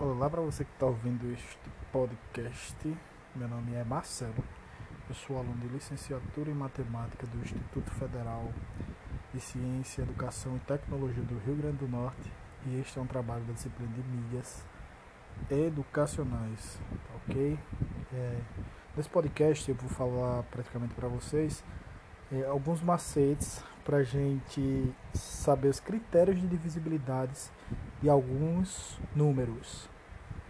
Olá para você que está ouvindo este podcast. Meu nome é Marcelo. Eu sou aluno de licenciatura em matemática do Instituto Federal de Ciência, Educação e Tecnologia do Rio Grande do Norte e este é um trabalho da disciplina de mídias educacionais, ok? É, nesse podcast eu vou falar praticamente para vocês é, alguns macetes para a gente saber os critérios de divisibilidades de alguns números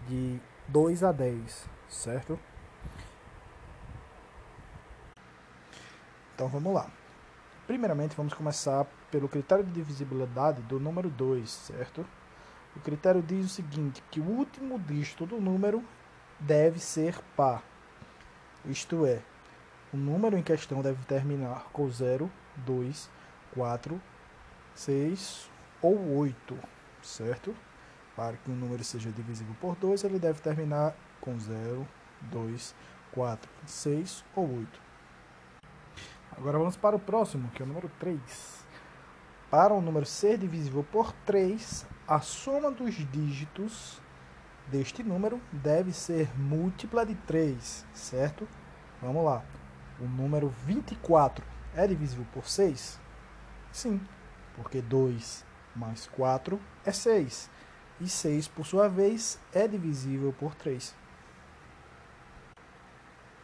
de 2 a 10, certo? Então vamos lá. Primeiramente vamos começar pelo critério de divisibilidade do número 2, certo? O critério diz o seguinte, que o último dígito do número deve ser par. Isto é, o número em questão deve terminar com 0, 2, 4, 6 ou 8, certo? Para que o número seja divisível por 2, ele deve terminar com 0, 2, 4, 6 ou 8. Agora vamos para o próximo, que é o número 3. Para o número ser divisível por 3, a soma dos dígitos deste número deve ser múltipla de 3, certo? Vamos lá. O número 24 é divisível por 6? Sim, porque 2 mais 4 é 6. E 6, por sua vez, é divisível por 3.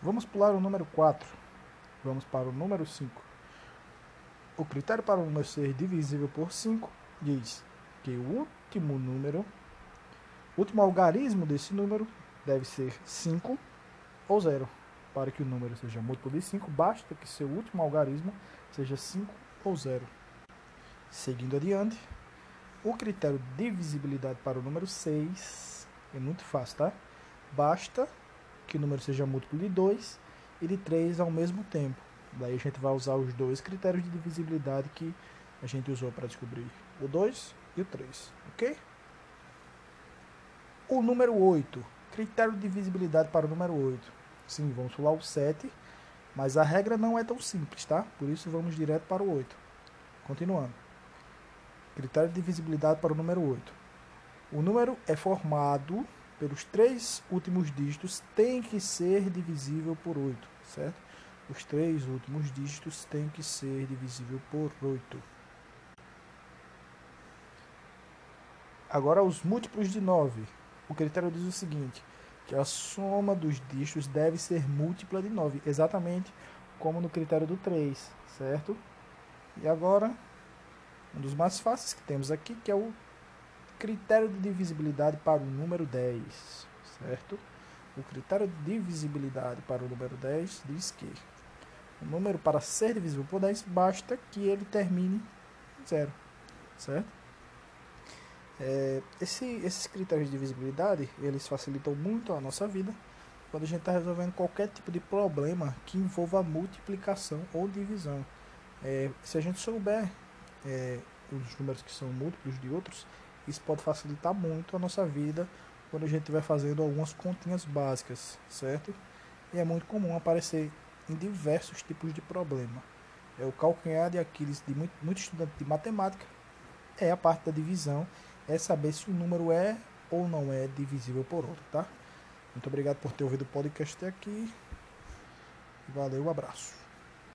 Vamos pular o número 4. Vamos para o número 5. O critério para o número ser divisível por 5 diz que o último número, o último algarismo desse número deve ser 5 ou 0. Para que o número seja múltiplo de 5, basta que seu último algarismo seja 5 ou 0. Seguindo adiante, o critério de divisibilidade para o número 6 é muito fácil, tá? Basta que o número seja múltiplo de 2 e de 3 ao mesmo tempo. Daí a gente vai usar os dois critérios de divisibilidade que a gente usou para descobrir o 2 e o 3, ok? O número 8, critério de divisibilidade para o número 8. Sim, vamos pular o 7, mas a regra não é tão simples, tá? Por isso vamos direto para o 8. Continuando. Critério de divisibilidade para o número 8. O número é formado pelos três últimos dígitos, tem que ser divisível por 8, certo? Os três últimos dígitos têm que ser divisível por 8. Agora os múltiplos de 9. O critério diz o seguinte, que a soma dos dígitos deve ser múltipla de 9, exatamente como no critério do 3, certo? E agora um dos mais fáceis que temos aqui, que é o critério de divisibilidade para o número 10, certo? O critério de divisibilidade para o número 10 diz que o número para ser divisível por 10 basta que ele termine em zero, certo? É, esse, esses critérios de divisibilidade, eles facilitam muito a nossa vida quando a gente está resolvendo qualquer tipo de problema que envolva multiplicação ou divisão. É, se a gente souber é, os números que são múltiplos de outros, isso pode facilitar muito a nossa vida quando a gente estiver fazendo algumas continhas básicas, certo? E é muito comum aparecer em diversos tipos de problema. É o calcanhar de Aquiles de muito, muito estudante de matemática é a parte da divisão, é saber se um número é ou não é divisível por outro, tá? Muito obrigado por ter ouvido o podcast até aqui. Valeu, um abraço.